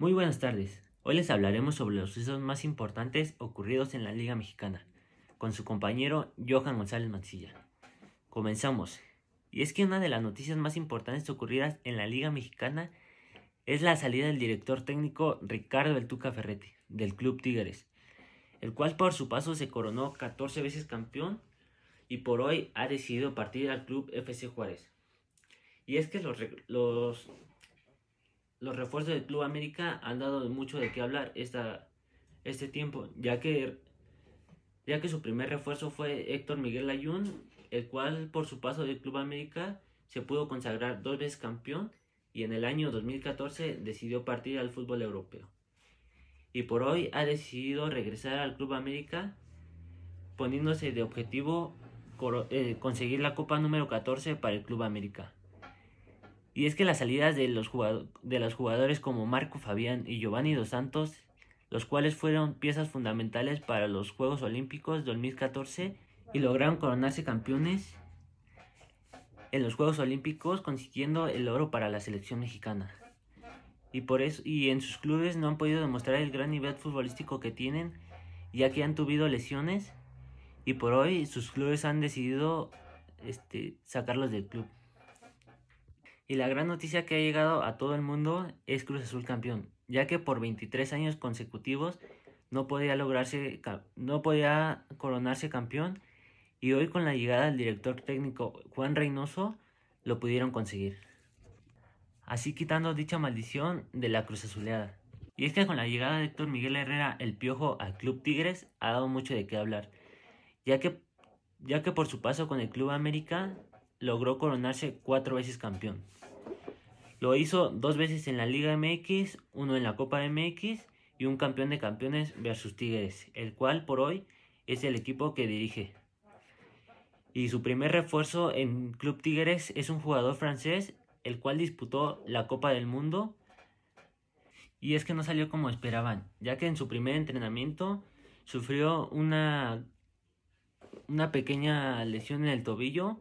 Muy buenas tardes. Hoy les hablaremos sobre los sucesos más importantes ocurridos en la Liga Mexicana, con su compañero Johan González Mancilla. Comenzamos. Y es que una de las noticias más importantes ocurridas en la Liga Mexicana es la salida del director técnico Ricardo El Tuca Ferretti, del Club Tigres, el cual por su paso se coronó 14 veces campeón y por hoy ha decidido partir al Club FC Juárez. Y es que los, los los refuerzos del Club América han dado mucho de qué hablar esta, este tiempo, ya que, ya que su primer refuerzo fue Héctor Miguel Ayun, el cual por su paso del Club América se pudo consagrar dos veces campeón y en el año 2014 decidió partir al fútbol europeo. Y por hoy ha decidido regresar al Club América poniéndose de objetivo eh, conseguir la Copa número 14 para el Club América. Y es que las salidas de los, de los jugadores como Marco Fabián y Giovanni Dos Santos, los cuales fueron piezas fundamentales para los Juegos Olímpicos 2014 y lograron coronarse campeones en los Juegos Olímpicos consiguiendo el oro para la selección mexicana. Y por eso y en sus clubes no han podido demostrar el gran nivel futbolístico que tienen, ya que han tuvido lesiones y por hoy sus clubes han decidido este, sacarlos del club. Y la gran noticia que ha llegado a todo el mundo es Cruz Azul campeón, ya que por 23 años consecutivos no podía lograrse, no podía coronarse campeón y hoy con la llegada del director técnico Juan Reynoso lo pudieron conseguir. Así quitando dicha maldición de la Cruz Azuleada. Y es que con la llegada de Héctor Miguel Herrera el Piojo al Club Tigres ha dado mucho de qué hablar, ya que, ya que por su paso con el Club América logró coronarse cuatro veces campeón. Lo hizo dos veces en la Liga MX, uno en la Copa MX y un campeón de campeones versus Tigres, el cual por hoy es el equipo que dirige. Y su primer refuerzo en Club Tigres es un jugador francés, el cual disputó la Copa del Mundo. Y es que no salió como esperaban, ya que en su primer entrenamiento sufrió una, una pequeña lesión en el tobillo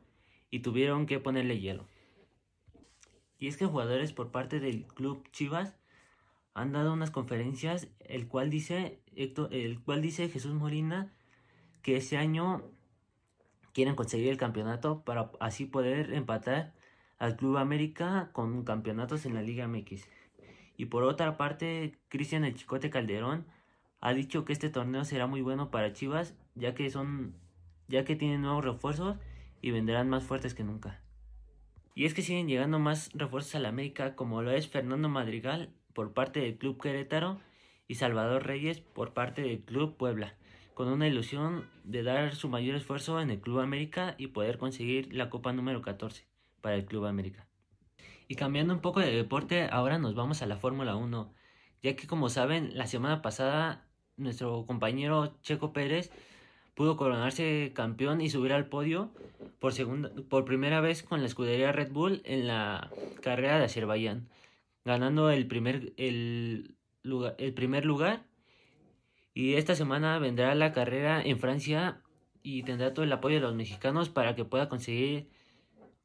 y tuvieron que ponerle hielo. Y es que jugadores por parte del club Chivas han dado unas conferencias, el cual dice, el cual dice Jesús Molina que ese año quieren conseguir el campeonato para así poder empatar al Club América con campeonatos en la Liga MX. Y por otra parte, Cristian El Chicote Calderón ha dicho que este torneo será muy bueno para Chivas, ya que son ya que tienen nuevos refuerzos y vendrán más fuertes que nunca. Y es que siguen llegando más refuerzos a la América, como lo es Fernando Madrigal por parte del Club Querétaro y Salvador Reyes por parte del Club Puebla, con una ilusión de dar su mayor esfuerzo en el Club América y poder conseguir la Copa número 14 para el Club América. Y cambiando un poco de deporte, ahora nos vamos a la Fórmula 1, ya que como saben, la semana pasada nuestro compañero Checo Pérez pudo coronarse campeón y subir al podio por, segunda, por primera vez con la escudería Red Bull en la carrera de Azerbaiyán, ganando el primer, el, lugar, el primer lugar. Y esta semana vendrá la carrera en Francia y tendrá todo el apoyo de los mexicanos para que pueda conseguir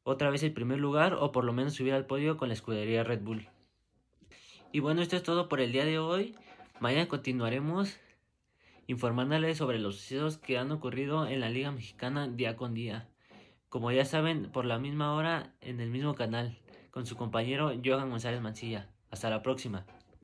otra vez el primer lugar o por lo menos subir al podio con la escudería Red Bull. Y bueno, esto es todo por el día de hoy. Mañana continuaremos informándoles sobre los sucesos que han ocurrido en la Liga Mexicana día con día. Como ya saben, por la misma hora en el mismo canal, con su compañero Johan González Mancilla. Hasta la próxima.